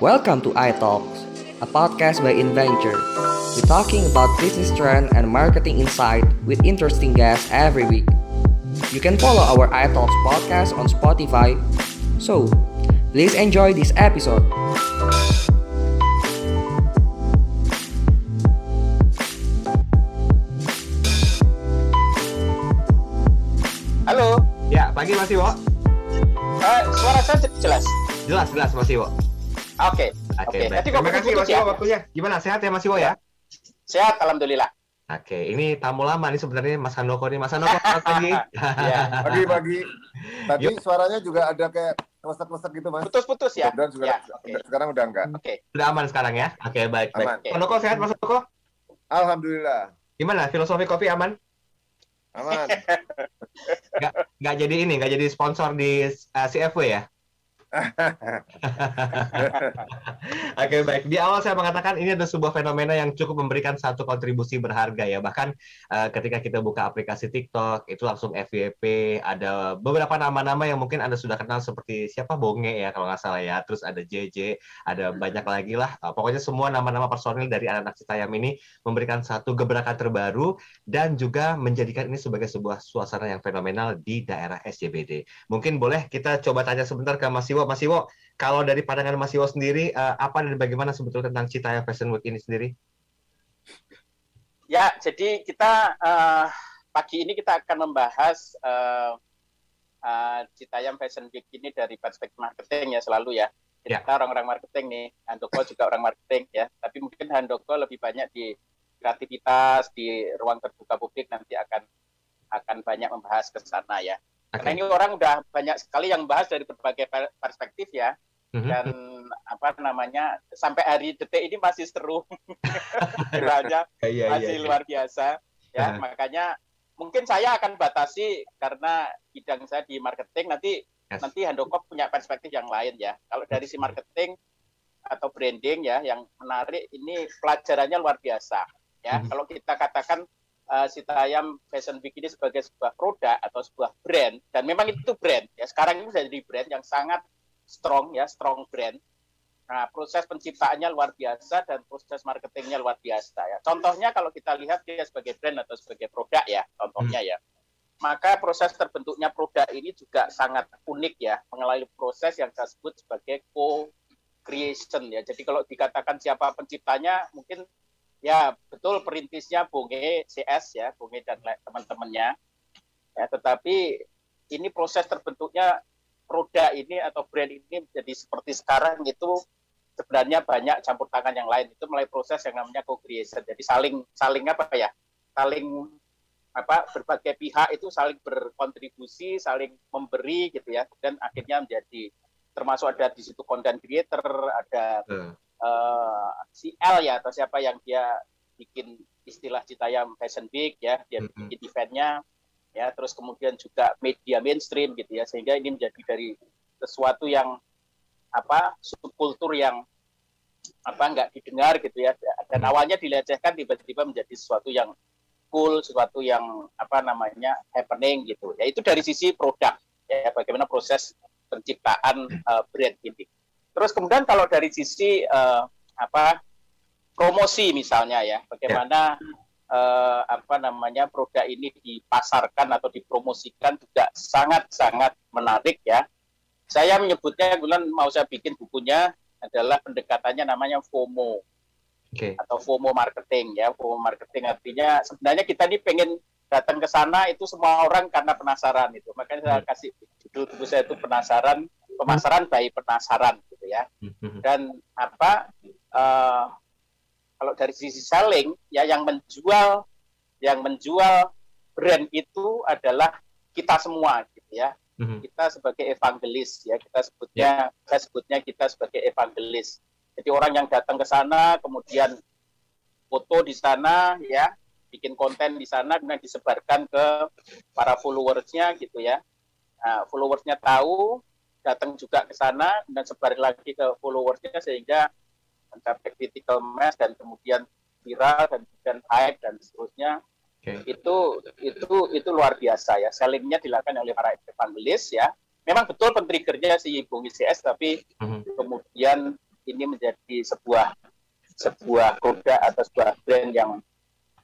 Welcome to iTalks, a podcast by Inventure. We're talking about business trend and marketing insight with interesting guests every week. You can follow our iTalks podcast on Spotify. So, please enjoy this episode. Halo, Ya, pagi Mas Iwo. eh, suara saya jelas. Jelas, jelas Mas Iwo. Oke, Oke, baik. Terima kasih Mas ya? Iwo waktunya. Gimana, sehat ya Mas Iwo ya? Sehat, alhamdulillah. Oke, ini tamu lama nih sebenarnya Mas Handoko nih. Mas Handoko, selamat pagi. Ya, Pagi-pagi. Tadi Yuk. suaranya juga ada kayak kleset-kleset gitu, Mas. putus-putus ya. Dan juga Ya, oke. sekarang udah enggak. Oke. Udah aman sekarang ya? Oke, baik, baik. Aman. Oke. Mas Handoko sehat Mas Handoko? Alhamdulillah. Gimana, filosofi kopi aman? Aman. Nggak jadi ini, nggak jadi sponsor di uh, CFW ya? Oke baik. Di awal saya mengatakan ini adalah sebuah fenomena yang cukup memberikan satu kontribusi berharga ya. Bahkan eh, ketika kita buka aplikasi TikTok itu langsung FYP. Ada beberapa nama-nama yang mungkin anda sudah kenal seperti siapa Bonge ya kalau nggak salah ya. Terus ada JJ, ada banyak lagi lah. Eh, pokoknya semua nama-nama personil dari anak-anak Citayam ini memberikan satu gebrakan terbaru dan juga menjadikan ini sebagai sebuah suasana yang fenomenal di daerah SCBD. Mungkin boleh kita coba tanya sebentar ke Mas Iwo. Mas Iwo, kalau dari pandangan Mas Iwo sendiri, eh, apa dan bagaimana sebetulnya tentang Citayam Fashion Week ini sendiri? Ya, jadi kita eh, pagi ini kita akan membahas eh, eh, Citayam Fashion Week ini dari perspektif marketing ya selalu ya. Ya. Kita orang-orang marketing nih, Handoko juga orang marketing ya. Tapi mungkin Handoko lebih banyak di kreativitas, di ruang terbuka publik nanti akan akan banyak membahas ke sana ya. Oke. Karena ini orang udah banyak sekali yang bahas dari berbagai per- perspektif ya. Mhm. dan apa namanya sampai hari detik ini masih seru Kiranya Iya, iya, masih iya. luar biasa ya Aha. makanya mungkin saya akan batasi karena bidang saya di marketing nanti Yes. nanti Handoko punya perspektif yang lain ya kalau dari si marketing atau branding ya yang menarik ini pelajarannya luar biasa ya Mhm. kalau kita katakan uh, Sitayam Fashion Week ini sebagai sebuah produk atau sebuah brand dan memang itu brand ya sekarang ini sudah jadi brand yang sangat strong ya strong brand Nah, proses penciptaannya luar biasa dan proses marketingnya luar biasa ya. Contohnya kalau kita lihat dia sebagai brand atau sebagai produk ya, contohnya ya. Maka proses terbentuknya produk ini juga sangat unik ya, mengalami proses yang saya sebut sebagai co-creation ya. Jadi kalau dikatakan siapa penciptanya, mungkin ya betul perintisnya Bonge CS ya, Bonge dan teman-temannya. Ya, tetapi ini proses terbentuknya produk ini atau brand ini menjadi seperti sekarang itu sebenarnya banyak campur tangan yang lain. Itu mulai proses yang namanya co-creation. Jadi saling saling apa ya? Saling apa berbagai pihak itu saling berkontribusi saling memberi gitu ya. Dan akhirnya menjadi termasuk ada di situ content creator ada Betul. eh, CL ya atau siapa yang dia bikin istilah Citayam Fashion Week ya dia Mhm. bikin eventnya ya terus kemudian juga media mainstream gitu ya sehingga ini menjadi dari sesuatu yang apa subkultur yang apa nggak didengar gitu ya dan Hmm. awalnya dilecehkan tiba-tiba menjadi sesuatu yang cool sesuatu yang apa namanya happening gitu ya itu dari sisi produk ya bagaimana proses penciptaan eh, brand ini terus kemudian kalau dari sisi eh, apa promosi misalnya ya bagaimana eh, apa namanya produk ini dipasarkan atau dipromosikan juga sangat-sangat menarik ya. Saya menyebutnya bulan mau saya bikin bukunya adalah pendekatannya namanya FOMO Oke. atau FOMO marketing ya. FOMO marketing artinya sebenarnya kita ini pengen datang ke sana itu semua orang karena penasaran itu. Makanya saya kasih judul buku saya itu penasaran, pemasaran by penasaran gitu ya. Mhm. dan apa eh, kalau dari sisi selling ya yang menjual yang menjual brand itu adalah kita semua gitu ya. Mhm. kita sebagai evangelis ya. Kita sebutnya saya sebutnya kita sebagai evangelis. Jadi orang yang datang ke sana kemudian foto di sana ya. Bikin konten di sana kemudian disebarkan ke para followersnya gitu ya. Nah, followersnya tahu datang juga ke sana dan sebar lagi ke followersnya sehingga mencapai critical mass dan kemudian viral dan kemudian hype dan seterusnya Oke. itu itu itu luar biasa ya sellingnya dilakukan oleh para evangelis ya memang betul pentriggernya si Bung ICS tapi Mhm. kemudian ini menjadi sebuah sebuah produk atau sebuah brand yang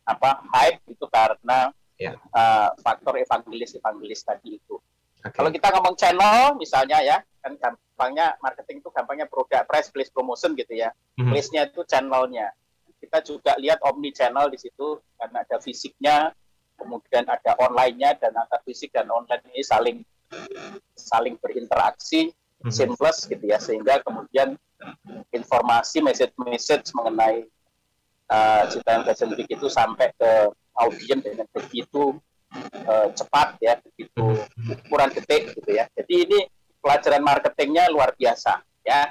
apa hype itu karena Ya. uh, faktor evangelis evangelis tadi itu. Oke. Kalau kita ngomong channel misalnya ya, kan gampangnya marketing itu gampangnya produk price place promotion gitu ya. Mhm. Place-nya itu channelnya. Kita juga lihat omni channel di situ karena ada fisiknya, kemudian ada online-nya dan antara fisik dan online ini saling saling berinteraksi Mhm. seamless gitu ya sehingga kemudian informasi message-message mengenai uh, Citayan Fashion Week itu sampai ke audiens dengan begitu uh, cepat ya begitu. Ukuran detik gitu ya. Jadi ini pelajaran marketingnya luar biasa ya.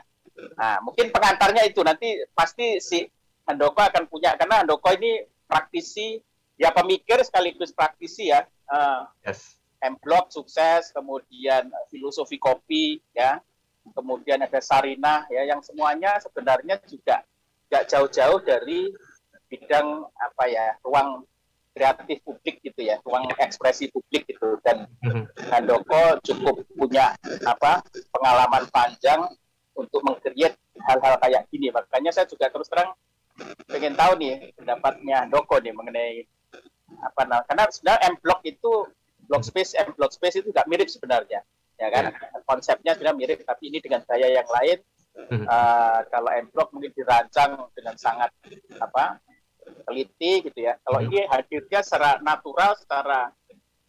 Nah mungkin pengantarnya itu. Nanti pasti si Handoko akan punya karena Handoko ini praktisi ya pemikir sekaligus praktisi ya. Uh, Yes. M-Block sukses, kemudian filosofi kopi, ya, kemudian ada Sarina, ya, yang semuanya sebenarnya juga nggak jauh-jauh dari bidang apa ya, ruang kreatif publik gitu ya, ruang ekspresi publik gitu. Dan Mhm. Handoko cukup punya apa pengalaman panjang untuk mengkreat hal-hal kayak gini. Makanya saya juga terus terang pengen tahu nih pendapatnya Handoko nih mengenai apa namanya karena sebenarnya M Block itu block space M Block space itu nggak mirip sebenarnya ya kan konsepnya sebenarnya mirip tapi ini dengan gaya yang lain Mhm. Eh, kalau M Block mungkin dirancang dengan sangat apa teliti gitu ya kalau Mhm. ini hadirnya secara natural secara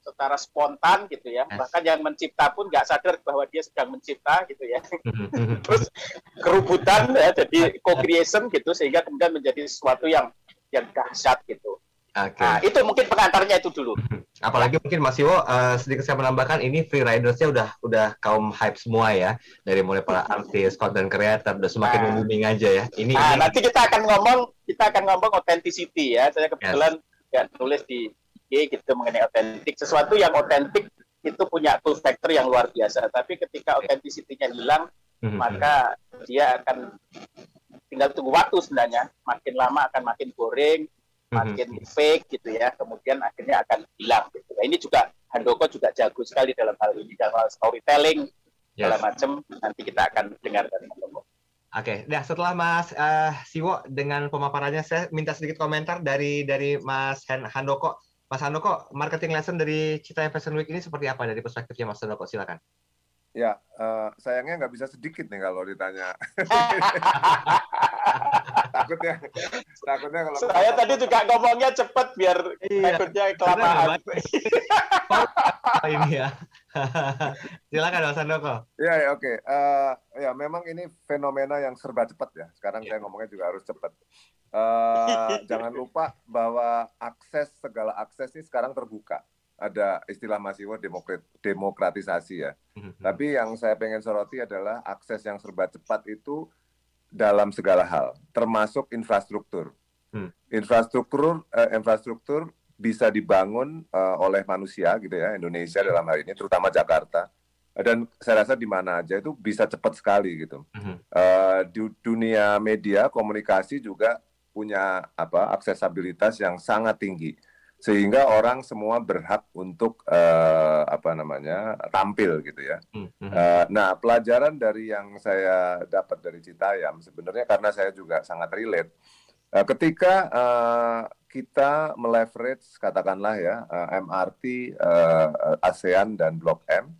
secara spontan gitu ya bahkan yang mencipta pun nggak sadar bahwa dia sedang mencipta gitu ya Mhm. Mhm. terus kerubutan ya jadi co-creation gitu sehingga kemudian menjadi sesuatu yang yang dahsyat gitu Oke. Nah, itu mungkin pengantarnya itu dulu. Apalagi mungkin Mas Iwo eh, sedikit saya menambahkan ini free ridersnya udah udah kaum hype semua ya dari mulai para artis, content creator udah semakin Nah. booming aja ya. Ini, Nah, ini nanti kita akan ngomong, kita akan ngomong authenticity ya. Saya kebetulan ya, tulis di IG gitu mengenai otentik. Sesuatu yang otentik itu punya cool factor yang luar biasa. Tapi ketika authenticity-nya hilang, Mhm. maka dia akan tinggal tunggu waktu sebenarnya. Makin lama akan makin boring, makin fake gitu ya. Kemudian akhirnya akan hilang. Gitu. Nah, ini juga Handoko juga jago sekali dalam hal ini dalam hal storytelling Yes. segala macam. Nanti kita akan dengar dari Handoko. Oke, nah setelah Mas eh, Siwo dengan pemaparannya, saya minta sedikit komentar dari dari Mas Han- Handoko. Mas Handoko, marketing lesson dari Cita Fashion Week ini seperti apa dari perspektifnya Mas Handoko? Silakan. Ya, eh, sayangnya nggak bisa sedikit nih kalau ditanya. takutnya, takutnya kalau Saya tadi juga ngomongnya cepet biar Iya, takutnya kelamaan. Oh, ini ya. Silakan Mas Handoko. Ya, ya oke. Eh, ya memang ini fenomena yang serba cepat ya. Sekarang Ya. saya ngomongnya juga harus cepat. Eh, jangan lupa bahwa akses segala akses ini sekarang terbuka. Ada istilah Mas Iwo demokrat, demokratisasi ya. Tapi yang saya pengen soroti adalah akses yang serba cepat itu dalam segala hal, termasuk infrastruktur. Hmm. Infrastruktur eh, infrastruktur bisa dibangun eh, oleh manusia gitu ya, Indonesia dalam hal ini, terutama Jakarta. Dan saya rasa di mana aja itu bisa cepat sekali gitu. Mhm. Eh, di dunia media komunikasi juga punya apa aksesabilitas yang sangat tinggi sehingga orang semua berhak untuk eh, apa namanya tampil gitu ya. Mhm. Eh, nah, pelajaran dari yang saya dapat dari Citayam sebenarnya karena saya juga sangat relate. Eh, ketika eh, kita meleverage katakanlah ya eh, MRT, eh, ASEAN dan Blok M,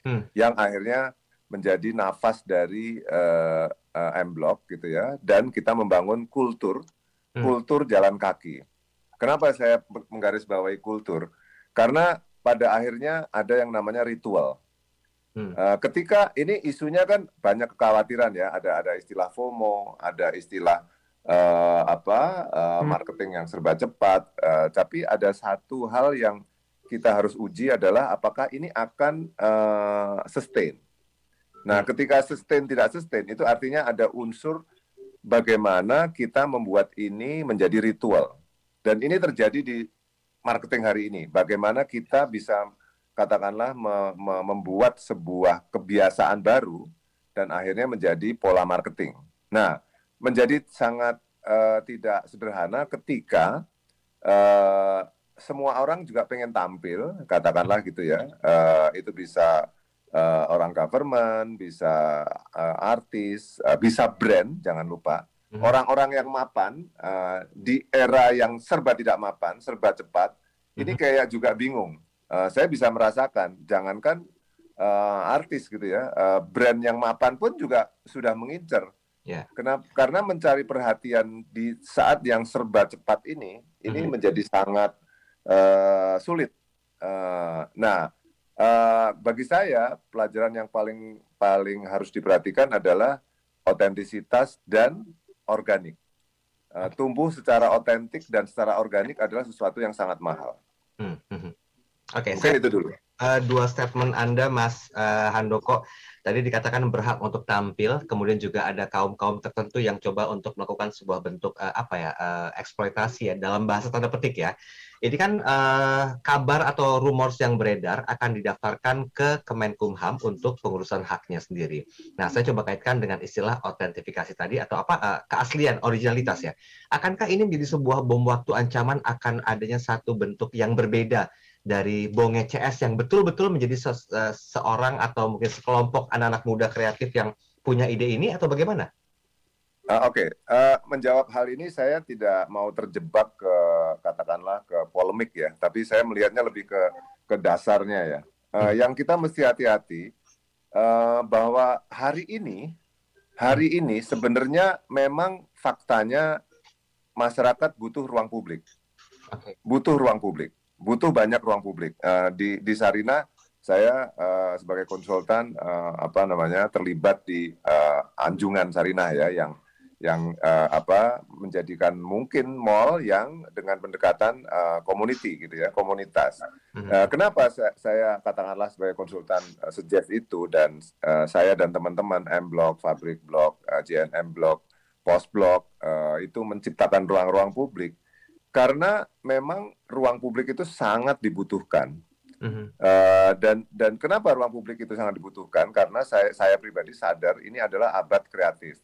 Hmm. yang akhirnya menjadi nafas dari eh, eh, M Block gitu ya, dan kita membangun kultur, Hmm. kultur jalan kaki. Kenapa saya menggarisbawahi kultur? Karena pada akhirnya ada yang namanya ritual. Hmm. Eh, ketika ini isunya kan banyak kekhawatiran ya, ada ada istilah FOMO, ada istilah eh, apa Hmm. marketing yang serba cepat, eh, tapi ada satu hal yang kita harus uji adalah apakah ini akan eh, sustain. Nah, Hmm. ketika sustain tidak sustain itu artinya ada unsur bagaimana kita membuat ini menjadi ritual. Dan ini terjadi di marketing hari ini. Bagaimana kita bisa katakanlah me- me- membuat sebuah kebiasaan baru dan akhirnya menjadi pola marketing. Nah, menjadi sangat eh, tidak sederhana ketika eh, semua orang juga pengen tampil, katakanlah gitu ya. Eh, itu bisa uh, orang government, bisa uh, artis, uh, bisa brand, jangan lupa. Mhm. Orang-orang yang mapan uh, di era yang serba tidak mapan, serba cepat, ini Mhm. kayak juga bingung. Uh, saya bisa merasakan, jangankan uh, artis gitu ya, uh, brand yang mapan pun juga sudah mengincar. Ya. Kenapa? Karena mencari perhatian di saat yang serba cepat ini, ini Mhm. menjadi sangat uh, sulit. Uh, nah, uh, bagi saya pelajaran yang paling paling harus diperhatikan adalah otentisitas dan organik. Uh, tumbuh secara otentik dan secara organik adalah sesuatu yang sangat mahal. Hmm, mhm. Oke, Mungkin saya itu dulu. eh, dua statement Anda, Mas eh, Handoko. Tadi dikatakan berhak untuk tampil, kemudian juga ada kaum-kaum tertentu yang coba untuk melakukan sebuah bentuk eh, apa ya eh, eksploitasi ya dalam bahasa tanda petik ya. Ini kan eh, kabar atau rumors yang beredar akan didaftarkan ke Kemenkumham untuk pengurusan haknya sendiri. Nah, saya coba kaitkan dengan istilah autentifikasi tadi atau apa eh, keaslian, originalitas ya. Akankah ini menjadi sebuah bom waktu ancaman akan adanya satu bentuk yang berbeda dari Bonge CS yang betul-betul menjadi se- eh, seorang atau mungkin sekelompok anak-anak muda kreatif yang punya ide ini atau bagaimana? Ah, Oke, Eh, menjawab hal ini saya tidak mau terjebak ke katakanlah ke polemik ya, tapi saya melihatnya lebih ke ke dasarnya ya. Eh, Yang kita mesti hati-hati eh, bahwa hari ini hari ini sebenarnya memang faktanya masyarakat butuh ruang publik, butuh ruang publik, butuh banyak ruang publik. Eh, di di Sarina saya eh, sebagai konsultan eh, apa namanya terlibat di eh, Anjungan Sarinah ya yang yang eh, apa menjadikan mungkin mall yang dengan pendekatan community gitu ya komunitas. Mhm. Eh, kenapa saya, saya katakanlah sebagai konsultan uh, suggest itu dan eh, saya dan teman-teman M Block, Fabrik Block, eh, JNM Block, Post Block eh, itu menciptakan ruang-ruang publik karena memang ruang publik itu sangat dibutuhkan. Mhm. Eh, dan dan kenapa ruang publik itu sangat dibutuhkan? Karena saya saya pribadi sadar ini adalah abad kreatif.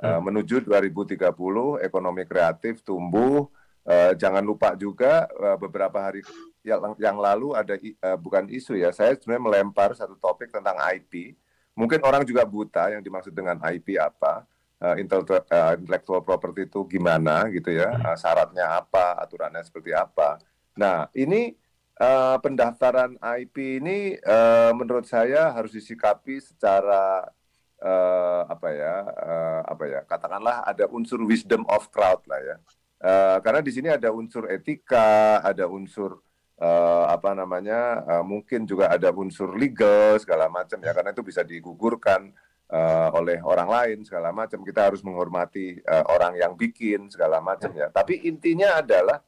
Hmm. menuju 2030 ekonomi kreatif tumbuh. Eh, jangan lupa juga eh, beberapa hari yang, yang lalu ada eh, bukan isu ya. Saya sebenarnya melempar satu topik tentang IP. Mungkin orang juga buta yang dimaksud dengan IP apa. Eh, intellectual, intellectual property itu gimana gitu ya. Eh, syaratnya apa, aturannya seperti apa. Nah, ini eh, pendaftaran IP ini eh, menurut saya harus disikapi secara eh, apa ya eh, apa ya katakanlah ada unsur wisdom of crowd lah ya. Eh, karena di sini ada unsur etika ada unsur eh, apa namanya eh, mungkin juga ada unsur legal segala macam ya. Karena itu bisa digugurkan eh, oleh orang lain segala macam. Kita harus menghormati eh, orang yang bikin segala macam ya. Tapi intinya adalah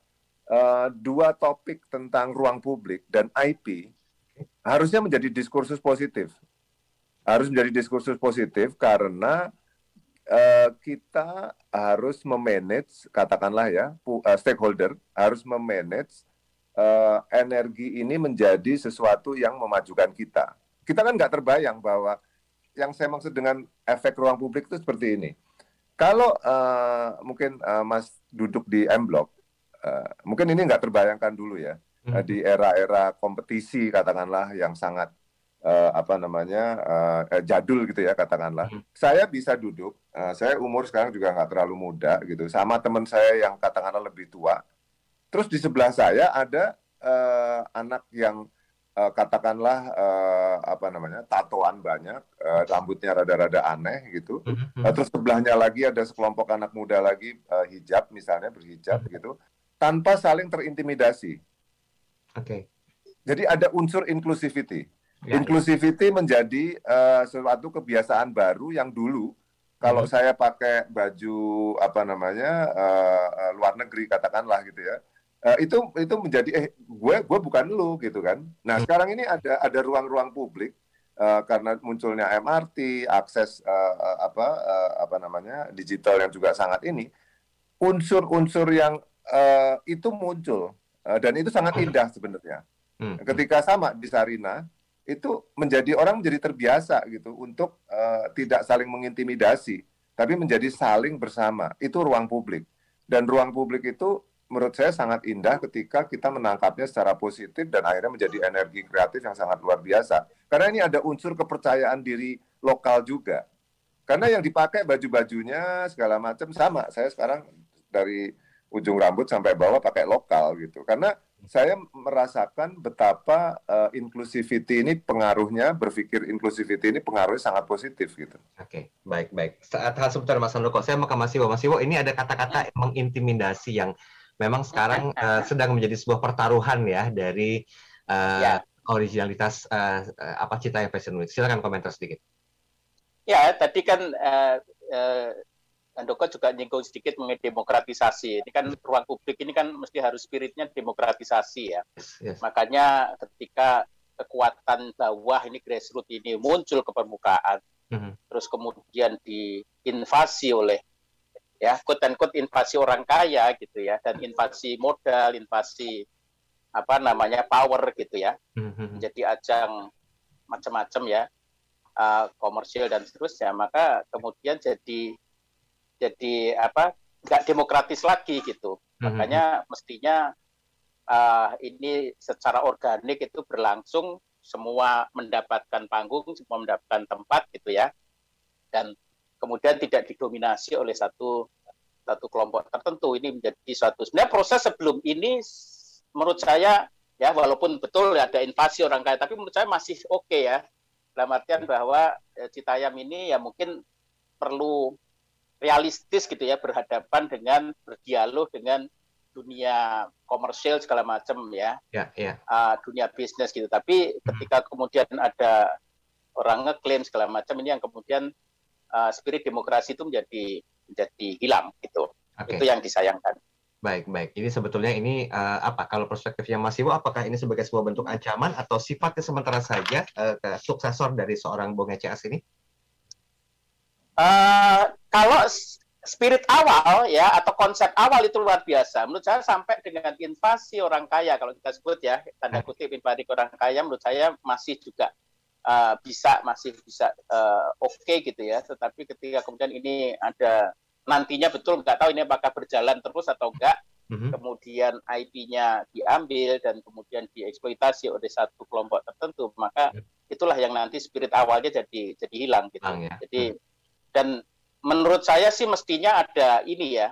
eh, dua topik tentang ruang publik dan IP harusnya menjadi diskursus positif harus menjadi diskursus positif karena eh, kita harus memanage katakanlah ya eh, stakeholder harus memanage eh, energi ini menjadi sesuatu yang memajukan kita. Kita kan nggak terbayang bahwa yang saya maksud dengan efek ruang publik itu seperti ini. Kalau eh, mungkin eh, Mas duduk di M Block, eh, mungkin ini nggak terbayangkan dulu ya Mhm. eh, di era-era kompetisi katakanlah yang sangat eh, apa namanya eh, jadul gitu ya katakanlah. Mhm. Saya bisa duduk, eh, saya umur sekarang juga nggak terlalu muda gitu, sama teman saya yang katakanlah lebih tua. Terus di sebelah saya ada eh, anak yang eh, katakanlah eh, apa namanya tatoan banyak, eh, rambutnya rada-rada aneh gitu. Uh, terus sebelahnya lagi ada sekelompok anak muda lagi uh, hijab misalnya berhijab gitu tanpa saling terintimidasi. Oke. Jadi ada unsur inclusivity. Ya, Inclusivity menjadi uh, suatu kebiasaan baru yang dulu kalau Mhm. saya pakai baju apa namanya uh, uh, luar negeri katakanlah gitu ya. uh, itu itu menjadi eh gue gue bukan lu gitu kan. Nah, Hmm. sekarang ini ada ada ruang-ruang publik uh, karena munculnya MRT, akses uh, uh, apa uh, apa namanya digital yang juga sangat ini unsur-unsur yang uh, itu muncul Uh, dan itu sangat indah sebenarnya. Hmm. Ketika sama di Sarina itu menjadi orang menjadi terbiasa gitu untuk uh, tidak saling mengintimidasi, tapi menjadi saling bersama. Itu ruang publik dan ruang publik itu menurut saya sangat indah ketika kita menangkapnya secara positif dan akhirnya menjadi energi kreatif yang sangat luar biasa. Karena ini ada unsur kepercayaan diri lokal juga. Karena yang dipakai baju-bajunya segala macam sama. Saya sekarang dari ujung rambut sampai bawah pakai lokal gitu. Karena saya merasakan betapa uh, inclusivity ini pengaruhnya berpikir inclusivity ini pengaruhnya sangat positif gitu. Oke, okay, baik baik. Saat hal sebentar Mas Andoko, saya mau ke Mas Iwo. Mas Iwo, ini ada kata-kata mengintimidasi yang memang sekarang uh, sedang menjadi sebuah pertaruhan ya dari uh, ya. originalitas uh, apa cita yang Fashion Week. Silakan komentar sedikit. Ya, tadi kan uh, uh, Andoko juga nyinggung sedikit mengenai demokratisasi. Ini kan ruang publik ini kan mesti harus spiritnya demokratisasi ya. Yes, yes. Makanya ketika kekuatan bawah ini grassroots ini muncul ke permukaan, mm-hmm. terus kemudian diinvasi oleh ya quote unquote invasi orang kaya gitu ya dan invasi modal, invasi apa namanya power gitu ya. Mm-hmm. Jadi ajang macam-macam ya uh, komersial dan seterusnya, maka kemudian jadi jadi apa nggak demokratis lagi gitu. Mm-hmm. Makanya mestinya uh, ini secara organik itu berlangsung semua mendapatkan panggung, semua mendapatkan tempat gitu ya. Dan kemudian tidak didominasi oleh satu satu kelompok tertentu. Ini menjadi suatu sebenarnya proses sebelum ini menurut saya ya walaupun betul ada invasi orang kaya tapi menurut saya masih oke okay ya. Dalam artian bahwa eh, Citayam ini ya mungkin perlu realistis gitu ya berhadapan dengan berdialog dengan dunia komersial segala macam ya, ya, ya. Uh, dunia bisnis gitu. Tapi hmm. ketika kemudian ada orang ngeklaim segala macam ini yang kemudian uh, spirit demokrasi itu menjadi menjadi hilang gitu. Okay. Itu yang disayangkan. Baik, baik. Ini sebetulnya ini uh, apa? Kalau perspektifnya Mas Iwo, apakah ini sebagai sebuah bentuk ancaman atau sifatnya sementara saja uh, suksesor dari seorang Bung ECAS ini? Uh, kalau spirit awal ya atau konsep awal itu luar biasa. Menurut saya sampai dengan invasi orang kaya kalau kita sebut ya tanda hmm. kutip invasi orang kaya menurut saya masih juga uh, bisa masih bisa uh, oke okay gitu ya. Tetapi ketika kemudian ini ada nantinya betul nggak tahu ini apakah berjalan terus atau enggak. Mm-hmm. Kemudian IP-nya diambil dan kemudian dieksploitasi oleh satu kelompok tertentu, maka hmm. itulah yang nanti spirit awalnya jadi jadi hilang gitu. Ya. Jadi hmm dan menurut saya sih mestinya ada ini ya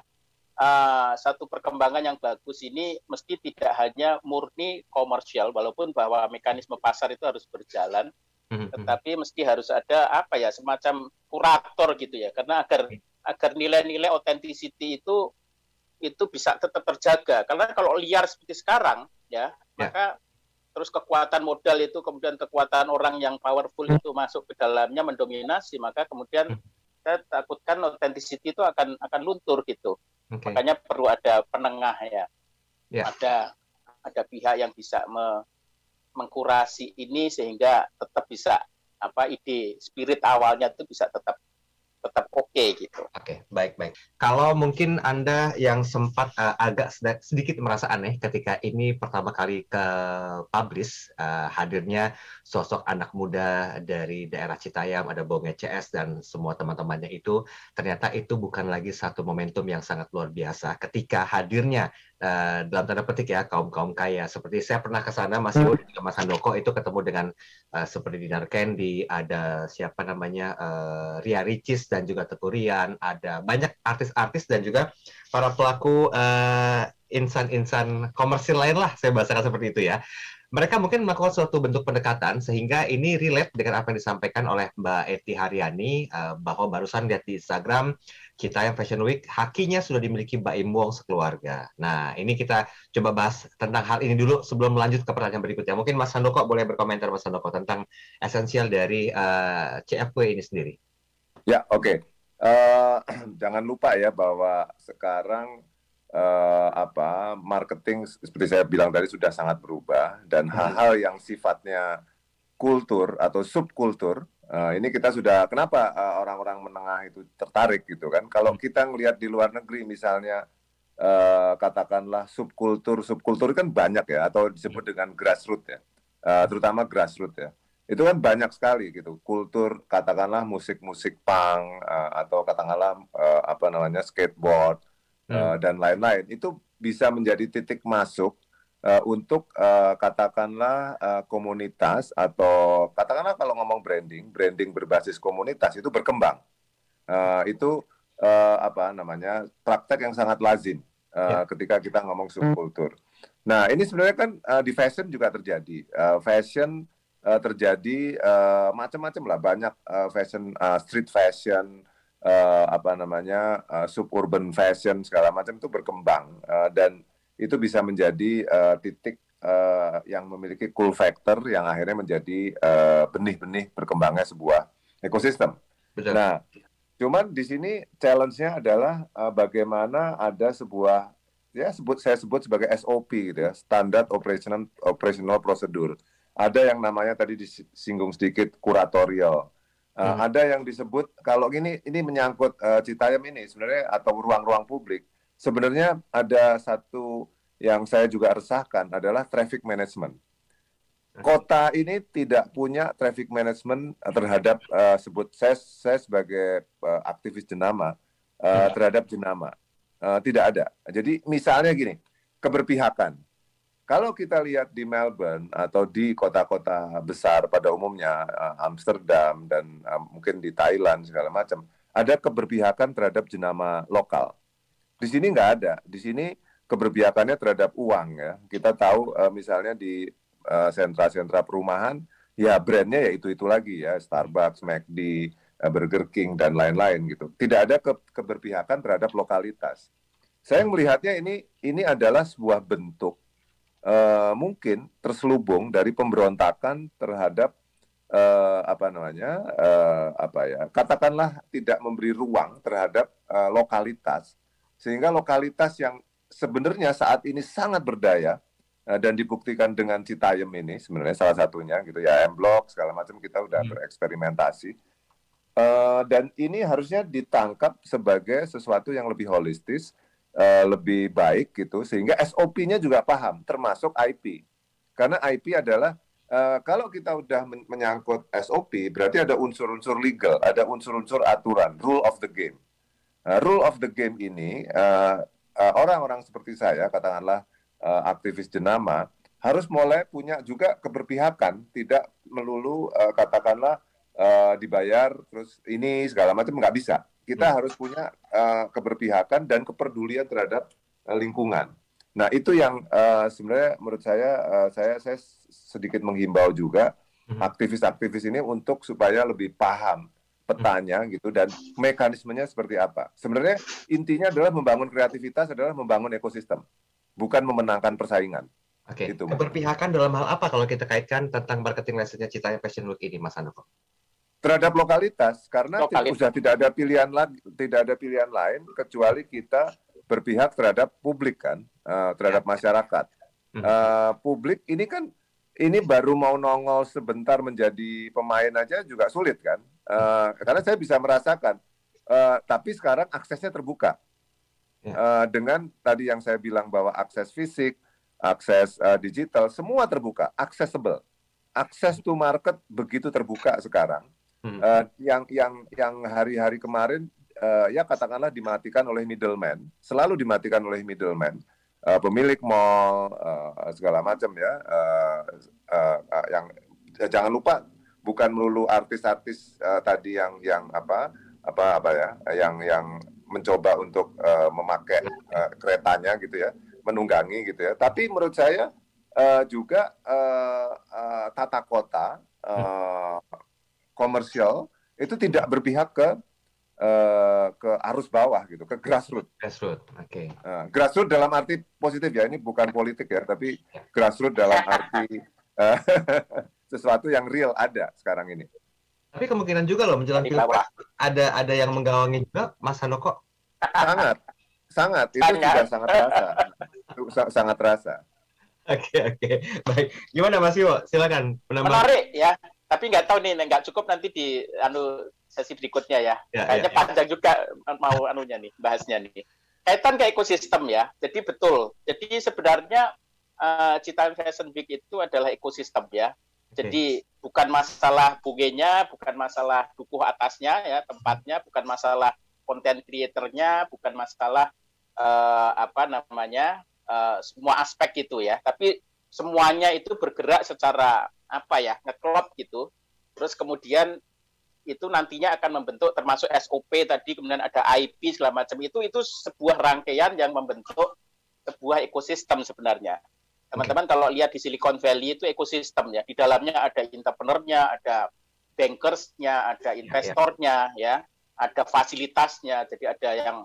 uh, satu perkembangan yang bagus ini mesti tidak hanya murni komersial walaupun bahwa mekanisme pasar itu harus berjalan mm-hmm. tetapi mesti harus ada apa ya semacam kurator gitu ya karena agar agar nilai-nilai authenticity itu itu bisa tetap terjaga karena kalau liar seperti sekarang ya yeah. maka terus kekuatan modal itu kemudian kekuatan orang yang powerful itu masuk ke dalamnya mendominasi maka kemudian saya takutkan authenticity itu akan akan luntur gitu. Okay. Makanya perlu ada penengah ya. Yeah. Ada ada pihak yang bisa me, mengkurasi ini sehingga tetap bisa apa ide spirit awalnya itu bisa tetap tetap oke okay, gitu. Oke, okay, baik baik. Kalau mungkin anda yang sempat uh, agak sedikit merasa aneh ketika ini pertama kali ke publish uh, hadirnya sosok anak muda dari daerah Citayam, ada Bonge CS dan semua teman-temannya itu, ternyata itu bukan lagi satu momentum yang sangat luar biasa ketika hadirnya uh, dalam tanda petik ya kaum kaum kaya. Seperti saya pernah ke sana Mas Iwo juga Mas Handoko itu ketemu dengan uh, seperti Dinar Candy ada siapa namanya uh, Ria Ricis dan juga Teguh Rian. Ada banyak artis-artis dan juga para pelaku uh, insan-insan komersil lain lah saya bahasakan seperti itu ya. Mereka mungkin melakukan suatu bentuk pendekatan sehingga ini relate dengan apa yang disampaikan oleh Mbak Eti Haryani bahwa barusan lihat di Instagram kita yang Fashion Week hakinya sudah dimiliki Mbak Im Wong sekeluarga. Nah ini kita coba bahas tentang hal ini dulu sebelum melanjut ke pertanyaan berikutnya. Mungkin Mas Handoko boleh berkomentar Mas Handoko tentang esensial dari uh, eh, CFW ini sendiri. Ya oke. Okay. Uh, eh, jangan lupa ya bahwa sekarang uh, apa marketing seperti saya bilang tadi sudah sangat berubah dan hmm. hal-hal yang sifatnya kultur atau subkultur uh, ini kita sudah kenapa orang orang-orang menengah itu tertarik gitu kan kalau hmm. kita ngelihat di luar negeri misalnya uh, katakanlah subkultur subkultur kan banyak ya atau disebut hmm. dengan grassroots ya uh, terutama grassroots ya itu kan banyak sekali gitu kultur katakanlah musik-musik punk uh, atau katakanlah uh, apa namanya skateboard hmm. uh, dan lain-lain itu bisa menjadi titik masuk uh, untuk uh, katakanlah uh, komunitas atau katakanlah kalau ngomong branding, branding berbasis komunitas itu berkembang. Uh, itu uh, apa namanya praktek yang sangat lazim uh, ya. ketika kita ngomong subkultur. Nah ini sebenarnya kan uh, di fashion juga terjadi. Uh, fashion uh, terjadi uh, macam-macam lah banyak uh, fashion uh, street fashion uh, apa namanya uh, suburban fashion segala macam itu berkembang uh, dan itu bisa menjadi uh, titik uh, yang memiliki cool factor yang akhirnya menjadi benih-benih uh, berkembangnya sebuah ekosistem. Betul. Nah, cuman di sini challenge-nya adalah uh, bagaimana ada sebuah ya sebut saya sebut sebagai SOP gitu ya, standar operational operational procedure. Ada yang namanya tadi disinggung sedikit kuratorial. Uh, hmm. Ada yang disebut kalau ini ini menyangkut uh, Citayam ini sebenarnya atau ruang-ruang publik sebenarnya ada satu yang saya juga resahkan adalah traffic management. Kota ini tidak punya traffic management terhadap uh, sebut saya saya sebagai uh, aktivis jenama uh, terhadap jenama uh, tidak ada. Jadi misalnya gini keberpihakan. Kalau kita lihat di Melbourne atau di kota-kota besar pada umumnya uh, Amsterdam dan uh, mungkin di Thailand segala macam ada keberpihakan terhadap jenama lokal. Di sini nggak ada. Di sini keberpihakannya terhadap uang ya. Kita tahu uh, misalnya di eh, sentra-sentra perumahan, ya brandnya ya itu itu lagi ya Starbucks, McD, uh, Burger King dan lain-lain gitu. Tidak ada ke keberpihakan terhadap lokalitas. Saya melihatnya ini ini adalah sebuah bentuk uh, mungkin terselubung dari pemberontakan terhadap uh, apa namanya uh, apa ya katakanlah tidak memberi ruang terhadap uh, lokalitas sehingga lokalitas yang sebenarnya saat ini sangat berdaya uh, dan dibuktikan dengan Citayam ini sebenarnya salah satunya gitu ya M Block segala macam kita udah hmm. bereksperimentasi uh, dan ini harusnya ditangkap sebagai sesuatu yang lebih holistis uh, lebih baik gitu sehingga SOP-nya juga paham termasuk IP karena IP adalah Uh, kalau kita udah menyangkut SOP, berarti ada unsur-unsur legal, ada unsur-unsur aturan, rule of the game. Uh, rule of the game ini uh, uh, orang-orang seperti saya, katakanlah uh, aktivis jenama, harus mulai punya juga keberpihakan, tidak melulu uh, katakanlah uh, dibayar terus ini segala macam nggak bisa. Kita hmm. harus punya uh, keberpihakan dan kepedulian terhadap uh, lingkungan. Nah itu yang uh, sebenarnya menurut saya uh, saya saya sedikit menghimbau juga hmm. aktivis-aktivis ini untuk supaya lebih paham petanya gitu dan mekanismenya seperti apa. Sebenarnya intinya adalah membangun kreativitas adalah membangun ekosistem, bukan memenangkan persaingan. Oke. Okay. Itu, Keberpihakan dalam hal apa kalau kita kaitkan tentang marketing lessonnya Citaya Fashion Week ini, Mas Anoko? Terhadap lokalitas, karena lokalitas. sudah tidak ada pilihan lagi, tidak ada pilihan lain kecuali kita berpihak terhadap publik kan, uh, terhadap ya. masyarakat. Uh, publik ini kan ini baru mau nongol sebentar menjadi pemain aja juga sulit kan Uh, karena saya bisa merasakan, uh, tapi sekarang aksesnya terbuka. Uh, dengan tadi yang saya bilang bahwa akses fisik, akses uh, digital, semua terbuka, accessible. Akses to market begitu terbuka sekarang. Uh, yang yang yang hari-hari kemarin uh, ya katakanlah dimatikan oleh middleman, selalu dimatikan oleh middleman, uh, pemilik mall uh, segala macam ya, uh, uh, uh, yang jangan lupa bukan melulu artis-artis uh, tadi yang yang apa apa apa ya yang yang mencoba untuk uh, memakai uh, keretanya gitu ya menunggangi gitu ya. Tapi menurut saya uh, juga uh, uh, tata kota uh, komersial itu tidak berpihak ke uh, ke arus bawah gitu ke grassroots grassroots oke. Okay. uh, grassroots dalam arti positif ya ini bukan politik ya tapi grassroots dalam arti uh, sesuatu yang real ada sekarang ini. Tapi kemungkinan juga loh menjelang pilpres ada ada yang menggawangi juga Mas Hanoko. Sangat, sangat itu juga sangat terasa, sangat terasa. Oke oke baik. Gimana Mas Iwo? Silakan penambah. Menarik ya. Tapi nggak tahu nih, nggak cukup nanti di anu sesi berikutnya ya. ya Kayaknya ya, panjang ya. juga mau anunya nih, bahasnya nih. Kaitan ke ekosistem ya. Jadi betul. Jadi sebenarnya uh, Cita Fashion Week itu adalah ekosistem ya. Jadi okay. bukan masalah bugenya, bukan masalah dukuh atasnya ya tempatnya, bukan masalah konten kreatornya, bukan masalah uh, apa namanya uh, semua aspek itu ya. Tapi semuanya itu bergerak secara apa ya ngeklop gitu. Terus kemudian itu nantinya akan membentuk termasuk SOP tadi kemudian ada IP segala macam itu itu sebuah rangkaian yang membentuk sebuah ekosistem sebenarnya. Teman-teman okay. kalau lihat di Silicon Valley itu ekosistem ya, di dalamnya ada entrepreneurnya, ada bankersnya, ada ya, ya. investornya ya, ada fasilitasnya, jadi ada yang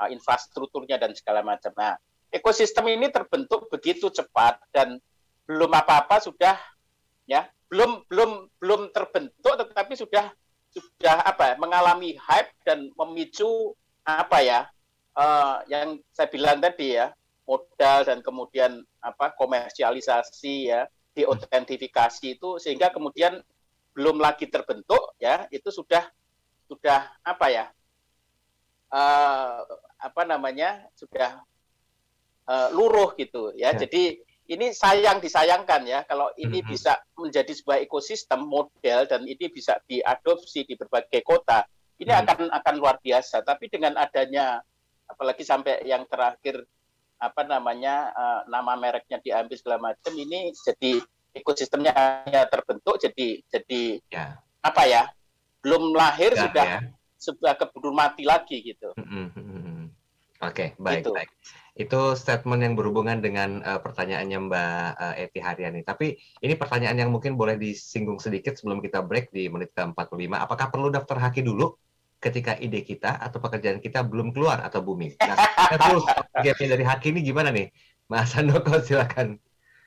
uh, infrastrukturnya dan segala macam. Nah, ekosistem ini terbentuk begitu cepat dan belum apa-apa sudah ya, belum belum belum terbentuk tetapi sudah sudah apa ya, mengalami hype dan memicu apa ya uh, yang saya bilang tadi ya modal dan kemudian apa komersialisasi ya diautentifikasi itu sehingga kemudian belum lagi terbentuk ya itu sudah sudah apa ya uh, apa namanya sudah uh, luruh gitu ya. ya jadi ini sayang disayangkan ya kalau ini mm -hmm. bisa menjadi sebuah ekosistem model dan ini bisa diadopsi di berbagai kota ini mm -hmm. akan akan luar biasa tapi dengan adanya apalagi sampai yang terakhir apa namanya uh, nama mereknya diambil segala macam ini jadi ekosistemnya hanya terbentuk jadi jadi ya. apa ya belum lahir ya, sudah ya. sebuah keburu mati lagi gitu. Mm -hmm. Oke, okay, baik, gitu. baik. Itu statement yang berhubungan dengan uh, pertanyaannya Mbak uh, Eti Haryani. Tapi ini pertanyaan yang mungkin boleh disinggung sedikit sebelum kita break di menit ke-45. Apakah perlu daftar haki dulu ketika ide kita atau pekerjaan kita belum keluar atau booming? Nah, terus gapnya dari haki ini gimana nih? Mas Andoko silakan.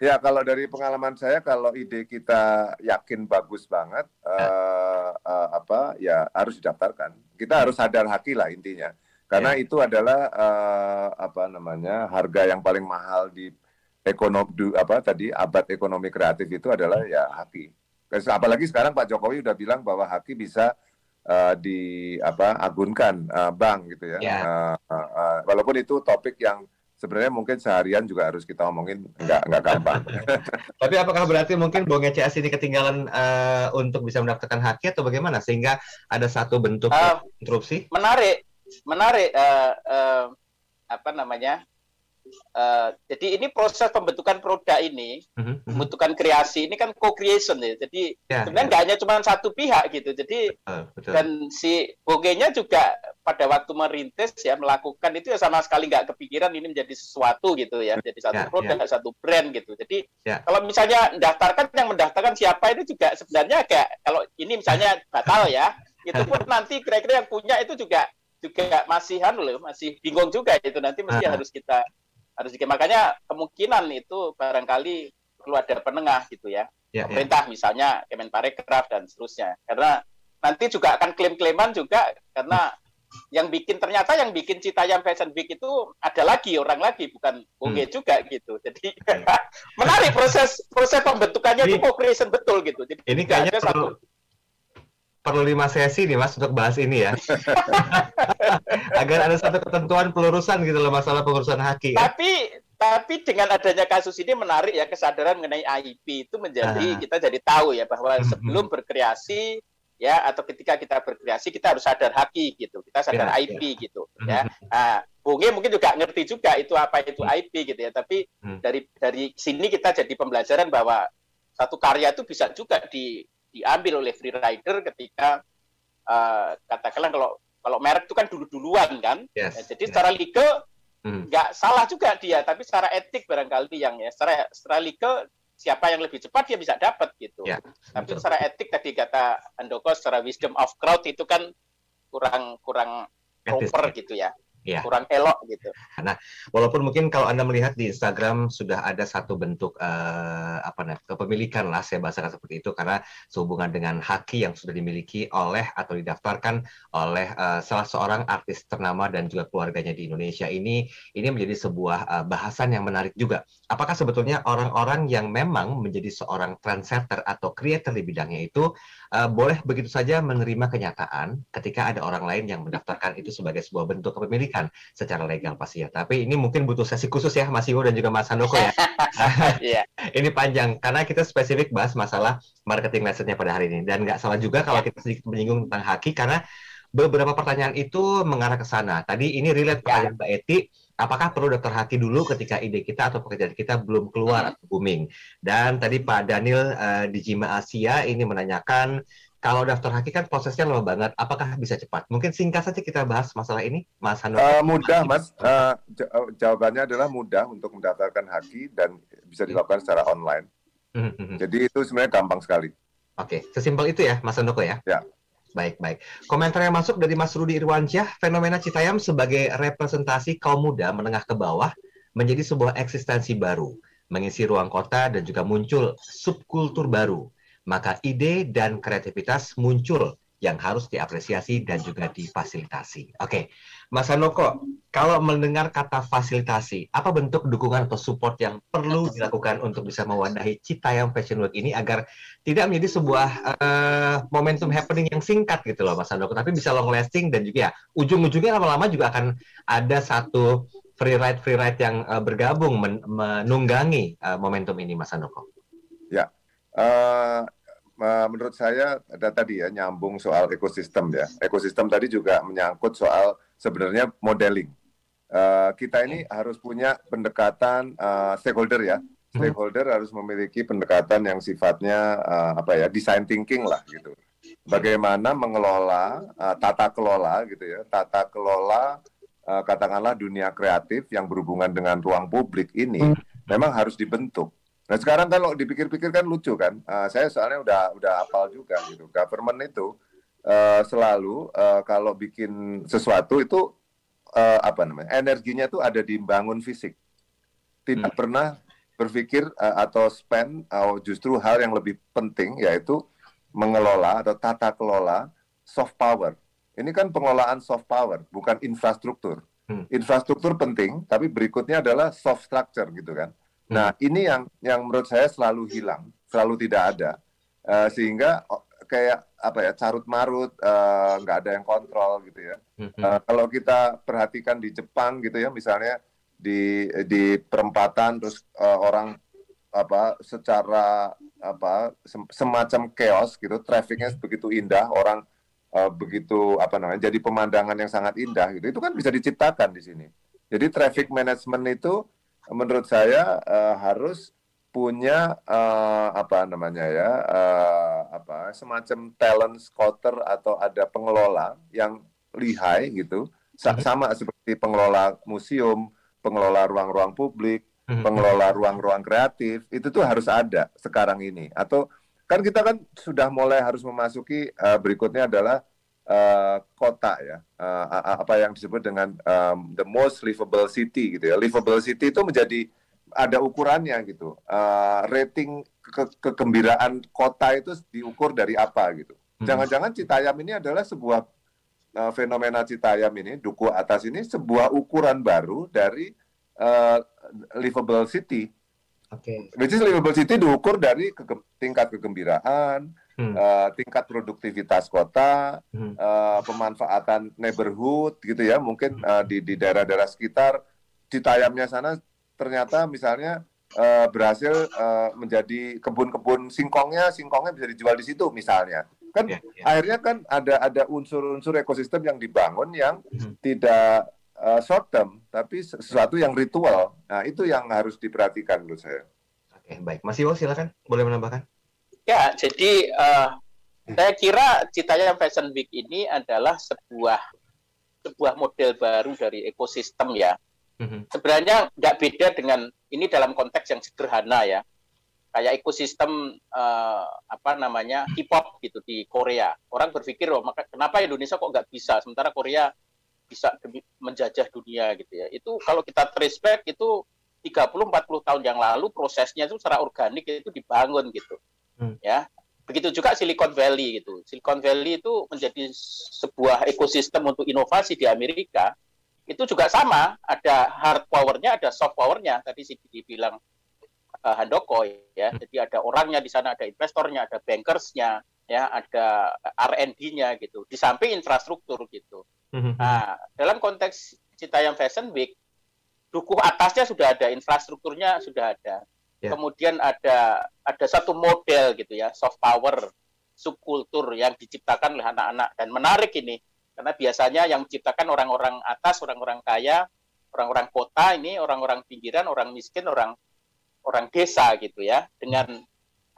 Ya, kalau dari pengalaman saya, kalau ide kita yakin bagus banget, ya. uh, uh, apa ya harus didaftarkan. Kita harus sadar haki lah intinya karena yeah. itu adalah uh, apa namanya harga yang paling mahal di ekonomi apa tadi abad ekonomi kreatif itu adalah ya haki. Apalagi sekarang Pak Jokowi udah bilang bahwa haki bisa uh, di apa agunkan uh, bank gitu ya. Yeah. Ya. Uh, uh, uh, walaupun itu topik yang sebenarnya mungkin seharian juga harus kita omongin nggak nggak gampang. Tapi apakah berarti mungkin Bonge CS ini ketinggalan uh, untuk bisa mendaftarkan haki atau bagaimana sehingga ada satu bentuk uh, interupsi? Menarik, menarik uh, uh, apa namanya Uh, jadi ini proses pembentukan produk ini, uh-huh. pembentukan kreasi ini kan co-creation ya. Jadi yeah, sebenarnya ya. nggak yeah. hanya cuma satu pihak gitu. Jadi uh, betul. dan si bogenya juga pada waktu merintis ya melakukan itu ya sama sekali nggak kepikiran ini menjadi sesuatu gitu ya, jadi satu yeah, produk, yeah. satu brand gitu. Jadi yeah. kalau misalnya mendaftarkan yang mendaftarkan siapa itu juga sebenarnya kayak kalau ini misalnya batal ya, itu pun nanti kira-kira yang punya itu juga juga masih anu loh, masih bingung juga itu nanti mesti uh-huh. harus kita harus kita makanya kemungkinan itu barangkali perlu ada penengah gitu ya. Yeah, ya. Pemerintah yeah. misalnya Kemenparekraf dan seterusnya. Karena nanti juga akan klaim-klaiman juga karena yang bikin ternyata yang bikin Citayam Fashion Week itu ada lagi orang lagi bukan Oke hmm. juga gitu. Jadi menarik proses proses pembentukannya ini, itu co-creation betul gitu. Jadi ini kayaknya perlu, satu perlu lima sesi nih mas untuk bahas ini ya agar ada satu ketentuan pelurusan gitu loh masalah pengurusan haki ya. tapi tapi dengan adanya kasus ini menarik ya kesadaran mengenai IP itu menjadi uh. kita jadi tahu ya bahwa hmm, hmm. sebelum berkreasi ya atau ketika kita berkreasi kita harus sadar haki gitu kita sadar yeah, IP yeah. gitu hmm, ya nah, Bunge mungkin juga ngerti juga itu apa itu IP gitu ya tapi hmm. dari dari sini kita jadi pembelajaran bahwa satu karya itu bisa juga di diambil oleh free rider ketika uh, katakanlah kalau kalau merek itu kan dulu-duluan kan. Yes. Ya, jadi secara legal hmm. nggak hmm. salah juga dia, tapi secara etik barangkali yang ya secara secara legal siapa yang lebih cepat dia bisa dapat gitu. Ya, tapi betul. secara etik tadi kata Andoko secara wisdom of crowd itu kan kurang kurang proper gitu ya ya. kurang elok gitu. Nah, walaupun mungkin kalau anda melihat di Instagram sudah ada satu bentuk uh, apa namanya kepemilikan lah saya bahasakan seperti itu karena sehubungan dengan haki yang sudah dimiliki oleh atau didaftarkan oleh uh, salah seorang artis ternama dan juga keluarganya di Indonesia ini ini menjadi sebuah uh, bahasan yang menarik juga. Apakah sebetulnya orang-orang yang memang menjadi seorang trendsetter atau creator di bidangnya itu uh, boleh begitu saja menerima kenyataan ketika ada orang lain yang mendaftarkan itu sebagai sebuah bentuk kepemilikan secara legal pasti ya. Tapi ini mungkin butuh sesi khusus ya Mas Iwo dan juga Mas Handoko ya. yeah. ini panjang karena kita spesifik bahas masalah marketing message-nya pada hari ini dan nggak salah juga kalau kita sedikit menyinggung tentang haki karena beberapa pertanyaan itu mengarah ke sana. Tadi ini relate ya. pertanyaan Mbak Eti apakah perlu daftar haki dulu ketika ide kita atau pekerjaan kita belum keluar atau booming? Dan tadi Pak Daniel uh, di Jima Asia ini menanyakan kalau daftar haki kan prosesnya lama banget, apakah bisa cepat? Mungkin singkat saja kita bahas masalah ini, Mas Handoko. Uh, mudah, Mas. Uh, jawabannya adalah mudah untuk mendaftarkan haki dan bisa dilakukan secara online. Mm-hmm. Jadi itu sebenarnya gampang sekali. Oke, okay. sesimpel itu ya, Mas Handoko ya? Ya. Baik, baik. Komentar yang masuk dari Mas Rudi Irwansyah, fenomena Citayam sebagai representasi kaum muda menengah ke bawah menjadi sebuah eksistensi baru, mengisi ruang kota dan juga muncul subkultur baru. Maka ide dan kreativitas muncul yang harus diapresiasi dan juga difasilitasi. Oke, Mas Hanoko, kalau mendengar kata fasilitasi, apa bentuk dukungan atau support yang perlu dilakukan untuk bisa mewadahi Citayam Fashion Week ini agar tidak menjadi sebuah uh, momentum happening yang singkat gitu loh, Mas Hanoko, tapi bisa long lasting dan juga ya ujung-ujungnya lama-lama juga akan ada satu free ride free ride yang uh, bergabung men menunggangi uh, momentum ini, Mas Hanoko. Ya, menurut saya ada tadi ya nyambung soal ekosistem ya. Ekosistem tadi juga menyangkut soal sebenarnya modeling. Uh, kita ini harus punya pendekatan uh, stakeholder ya. Hmm. Stakeholder harus memiliki pendekatan yang sifatnya uh, apa ya design thinking lah gitu. Bagaimana mengelola uh, tata kelola gitu ya, tata kelola uh, katakanlah dunia kreatif yang berhubungan dengan ruang publik ini hmm. memang harus dibentuk Nah sekarang kalau dipikir-pikir kan lucu kan, uh, saya soalnya udah udah hafal juga gitu. Government itu uh, selalu uh, kalau bikin sesuatu itu uh, apa namanya, energinya itu ada di bangun fisik, tidak hmm. pernah berpikir uh, atau spend atau justru hal yang lebih penting yaitu mengelola atau tata kelola soft power. Ini kan pengelolaan soft power, bukan infrastruktur. Hmm. Infrastruktur penting, tapi berikutnya adalah soft structure gitu kan. Nah, hmm. ini yang yang menurut saya selalu hilang, selalu tidak ada, uh, sehingga kayak apa ya carut marut, eh, nggak uh, ada yang kontrol gitu ya. Uh, kalau kita perhatikan di Jepang gitu ya, misalnya di di perempatan terus uh, orang apa secara apa semacam chaos gitu, trafficnya begitu indah, orang uh, begitu apa namanya, jadi pemandangan yang sangat indah gitu, itu kan bisa diciptakan di sini. Jadi traffic management itu menurut saya uh, harus punya uh, apa namanya ya uh, apa semacam talent scouter atau ada pengelola yang lihai gitu mhm. sama seperti pengelola museum, pengelola ruang-ruang publik, mhm. pengelola ruang-ruang kreatif itu tuh harus ada sekarang ini atau kan kita kan sudah mulai harus memasuki uh, berikutnya adalah uh, kota ya uh, apa yang disebut dengan um, the most livable city gitu ya livable city itu menjadi ada ukurannya gitu uh, rating ke kegembiraan kota itu diukur dari apa gitu hmm. jangan-jangan Citayam ini adalah sebuah uh, fenomena Citayam ini duku atas ini sebuah ukuran baru dari uh, livable city Oke. Okay. Which is livable city diukur dari ke tingkat kegembiraan, hmm. uh, tingkat produktivitas kota, hmm. uh, pemanfaatan neighborhood gitu ya, mungkin uh, di di daerah-daerah sekitar di tayamnya sana ternyata misalnya uh, berhasil uh, menjadi kebun-kebun singkongnya, singkongnya bisa dijual di situ misalnya. Kan yeah, yeah. akhirnya kan ada ada unsur-unsur ekosistem yang dibangun yang hmm. tidak uh, short term, tapi sesuatu yang ritual. Nah, itu yang harus diperhatikan menurut saya. Oke, baik. Mas Iwo silakan, boleh menambahkan? Ya, jadi uh, saya kira Citayam Fashion Week ini adalah sebuah sebuah model baru dari ekosistem ya. Mm-hmm. Sebenarnya nggak beda dengan ini dalam konteks yang sederhana ya, kayak ekosistem uh, apa namanya K-pop gitu di Korea. Orang berpikir, oh maka kenapa Indonesia kok nggak bisa, sementara Korea bisa menjajah dunia gitu ya. Itu kalau kita trace back itu 30-40 tahun yang lalu prosesnya itu secara organik itu dibangun gitu Hmm. Ya, begitu juga Silicon Valley gitu. Silicon Valley itu menjadi sebuah ekosistem untuk inovasi di Amerika. Itu juga sama, ada hard powernya, ada soft powernya. Tadi sih dibilang uh, Handoko ya. Hmm. Jadi ada orangnya di sana, ada investornya, ada bankersnya, ya, ada R&D-nya gitu. Di samping infrastruktur gitu. Hmm. Nah, dalam konteks Citayam Fashion Week, dukuh atasnya sudah ada, infrastrukturnya sudah ada. Yeah. Kemudian ada ada satu model gitu ya, soft power subkultur yang diciptakan oleh anak-anak dan menarik ini karena biasanya yang menciptakan orang-orang atas, orang-orang kaya orang-orang kota ini orang-orang pinggiran orang miskin orang orang desa gitu ya dengan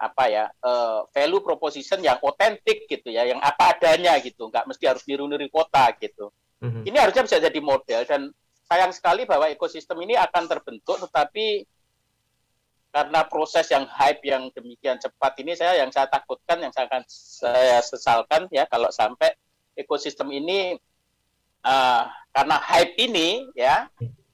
apa ya uh, value proposition yang otentik gitu ya yang apa adanya gitu nggak mesti harus niru-niru kota gitu mm-hmm. ini harusnya bisa jadi model dan sayang sekali bahwa ekosistem ini akan terbentuk tetapi karena proses yang hype yang demikian cepat ini saya yang saya takutkan yang saya akan saya sesalkan ya kalau sampai ekosistem ini uh, karena hype ini ya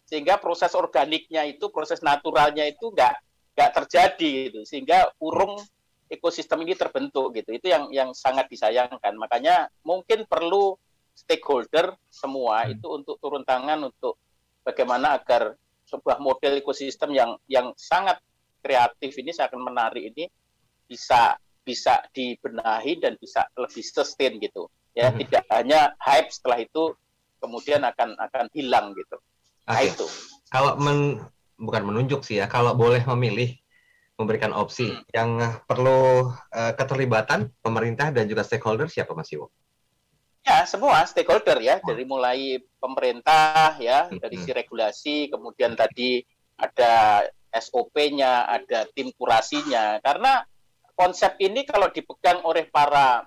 sehingga proses organiknya itu proses naturalnya itu nggak nggak terjadi gitu. Sehingga urung ekosistem ini terbentuk gitu. Itu yang yang sangat disayangkan. Makanya mungkin perlu stakeholder semua hmm. itu untuk turun tangan untuk bagaimana agar sebuah model ekosistem yang yang sangat kreatif ini saya akan menarik ini bisa bisa dibenahi dan bisa lebih sustain gitu ya hmm. tidak hanya hype setelah itu kemudian akan akan hilang gitu nah, itu kalau men bukan menunjuk sih ya, kalau boleh memilih memberikan opsi hmm. yang perlu uh, keterlibatan pemerintah dan juga stakeholder siapa Mas Iwo? Ya, semua stakeholder ya, dari mulai pemerintah ya, hmm. dari si regulasi, kemudian tadi ada SOP-nya, ada tim kurasinya. Karena konsep ini kalau dipegang oleh para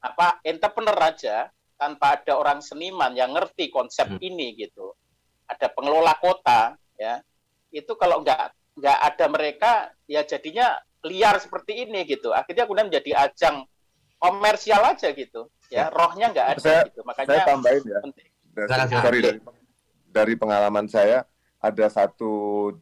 apa entrepreneur aja tanpa ada orang seniman yang ngerti konsep hmm. ini gitu. Ada pengelola kota ya, itu kalau nggak nggak ada mereka ya jadinya liar seperti ini gitu akhirnya kemudian menjadi ajang komersial aja gitu ya, ya. rohnya nggak ada saya, gitu makanya saya tambahin ya dari, sorry dari, dari pengalaman saya ada satu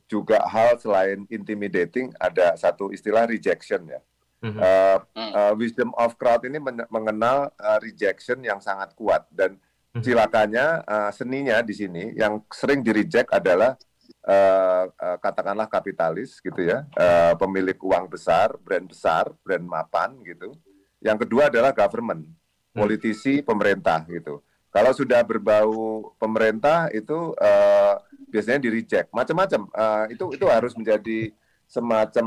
juga hal selain intimidating ada satu istilah rejection ya mm-hmm. uh, uh, wisdom of crowd ini mengenal uh, rejection yang sangat kuat dan mm-hmm. silakannya uh, seninya di sini yang sering di reject adalah uh, uh, katakanlah kapitalis gitu ya, uh, pemilik uang besar, brand besar, brand mapan gitu. Yang kedua adalah government, hmm. politisi, pemerintah gitu. Kalau sudah berbau pemerintah itu uh, biasanya di reject, macam-macam. Uh, itu itu harus menjadi semacam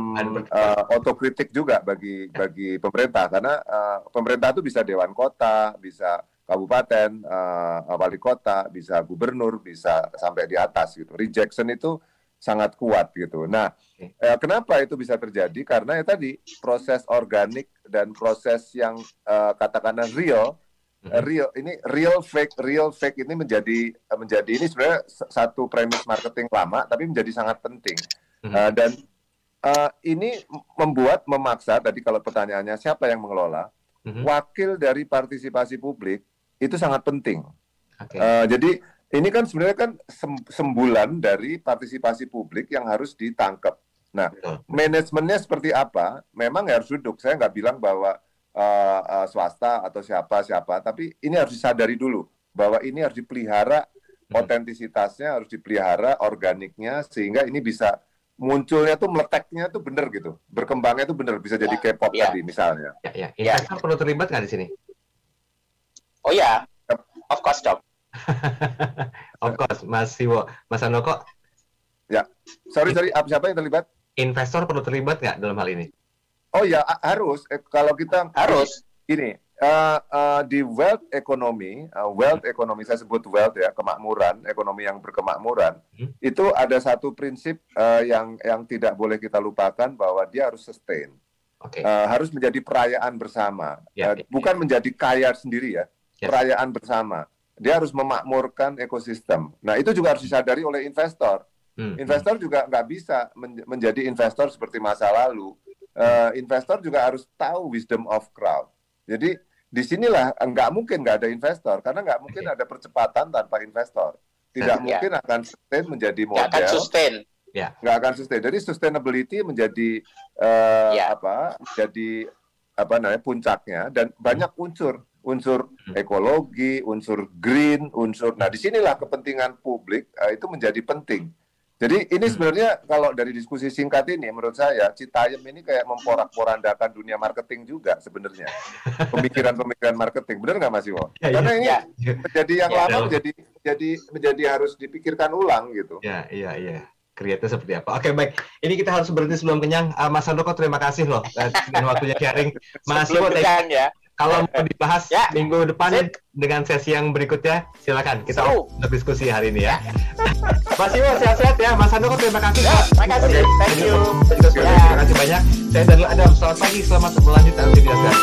uh, otokritik juga bagi bagi pemerintah karena uh, pemerintah itu bisa dewan kota, bisa kabupaten, uh, wali kota, bisa gubernur, bisa sampai di atas gitu. Rejection itu sangat kuat gitu. Nah, eh, kenapa itu bisa terjadi? Karena ya tadi proses organik dan proses yang uh, katakanlah real, real ini real fake, real fake ini menjadi menjadi ini sebenarnya satu premis marketing lama, tapi menjadi sangat penting. Uh, dan uh, ini membuat memaksa tadi kalau pertanyaannya siapa yang mengelola, wakil dari partisipasi publik itu sangat penting. Okay. Uh, eh, jadi ini kan sebenarnya kan sembulan dari partisipasi publik yang harus ditangkap. Nah, Betul. manajemennya seperti apa? Memang harus duduk. Saya nggak bilang bahwa uh, uh, swasta atau siapa siapa, tapi ini harus disadari dulu bahwa ini harus dipelihara hmm. otentisitasnya, harus dipelihara organiknya sehingga ini bisa munculnya tuh meleteknya tuh bener gitu, berkembangnya tuh bener bisa jadi ya, K-pop ya. tadi misalnya. Ya, ya. Investor ya. perlu terlibat nggak di sini? Oh ya, of course dong. of course, Mas Siwo. Mas Andoko. Ya, sorry, sorry, siapa yang terlibat? Investor perlu terlibat nggak dalam hal ini? Oh ya, harus. Eh, kalau kita harus. Ini, uh, uh, di wealth economy, uh, wealth economy saya sebut wealth ya, kemakmuran, ekonomi yang berkemakmuran, hmm. itu ada satu prinsip uh, yang yang tidak boleh kita lupakan bahwa dia harus sustain. Okay. Uh, harus menjadi perayaan bersama, ya, uh, ya, bukan ya. menjadi kaya sendiri ya yes. perayaan bersama. Dia harus memakmurkan ekosistem. Nah itu juga harus disadari oleh investor. Hmm. Investor juga nggak bisa men menjadi investor seperti masa lalu. Uh, investor juga harus tahu wisdom of crowd. Jadi di sinilah nggak mungkin nggak ada investor karena nggak mungkin okay. ada percepatan tanpa investor. Tidak nah, mungkin ya. akan sustain menjadi model. Nggak akan sustain. Ya. Nggak akan sustain. Jadi sustainability menjadi uh, ya. apa? Menjadi apa namanya puncaknya dan banyak unsur unsur hmm. ekologi, unsur green, unsur. Nah, di sinilah kepentingan publik uh, itu menjadi penting. Jadi ini hmm. sebenarnya kalau dari diskusi singkat ini, menurut saya Citayam ini kayak memporak-porandakan dunia marketing juga sebenarnya. Pemikiran-pemikiran marketing, benar nggak Mas Iwo? Ya, Karena ya, ini ya. menjadi yang ya, lama menjadi jadi menjadi harus dipikirkan ulang gitu. Ya, iya, iya kreatif seperti apa. Oke baik, ini kita harus berhenti sebelum kenyang. Uh, Mas Andoko terima kasih loh dan waktunya sharing. Mas Iwo, ya Kalau mau dibahas Ya. minggu depan Sip. dengan sesi yang berikutnya, silakan kita Seru. untuk diskusi hari ini ya. Mas Iwo sehat-sehat ya, Mas Handoko terima kasih. Ya, Pak. terima kasih. Oke, Thank you. Ya. Terima kasih banyak. Saya Daniel Adam, selamat pagi, selamat berlanjut dalam aktivitas.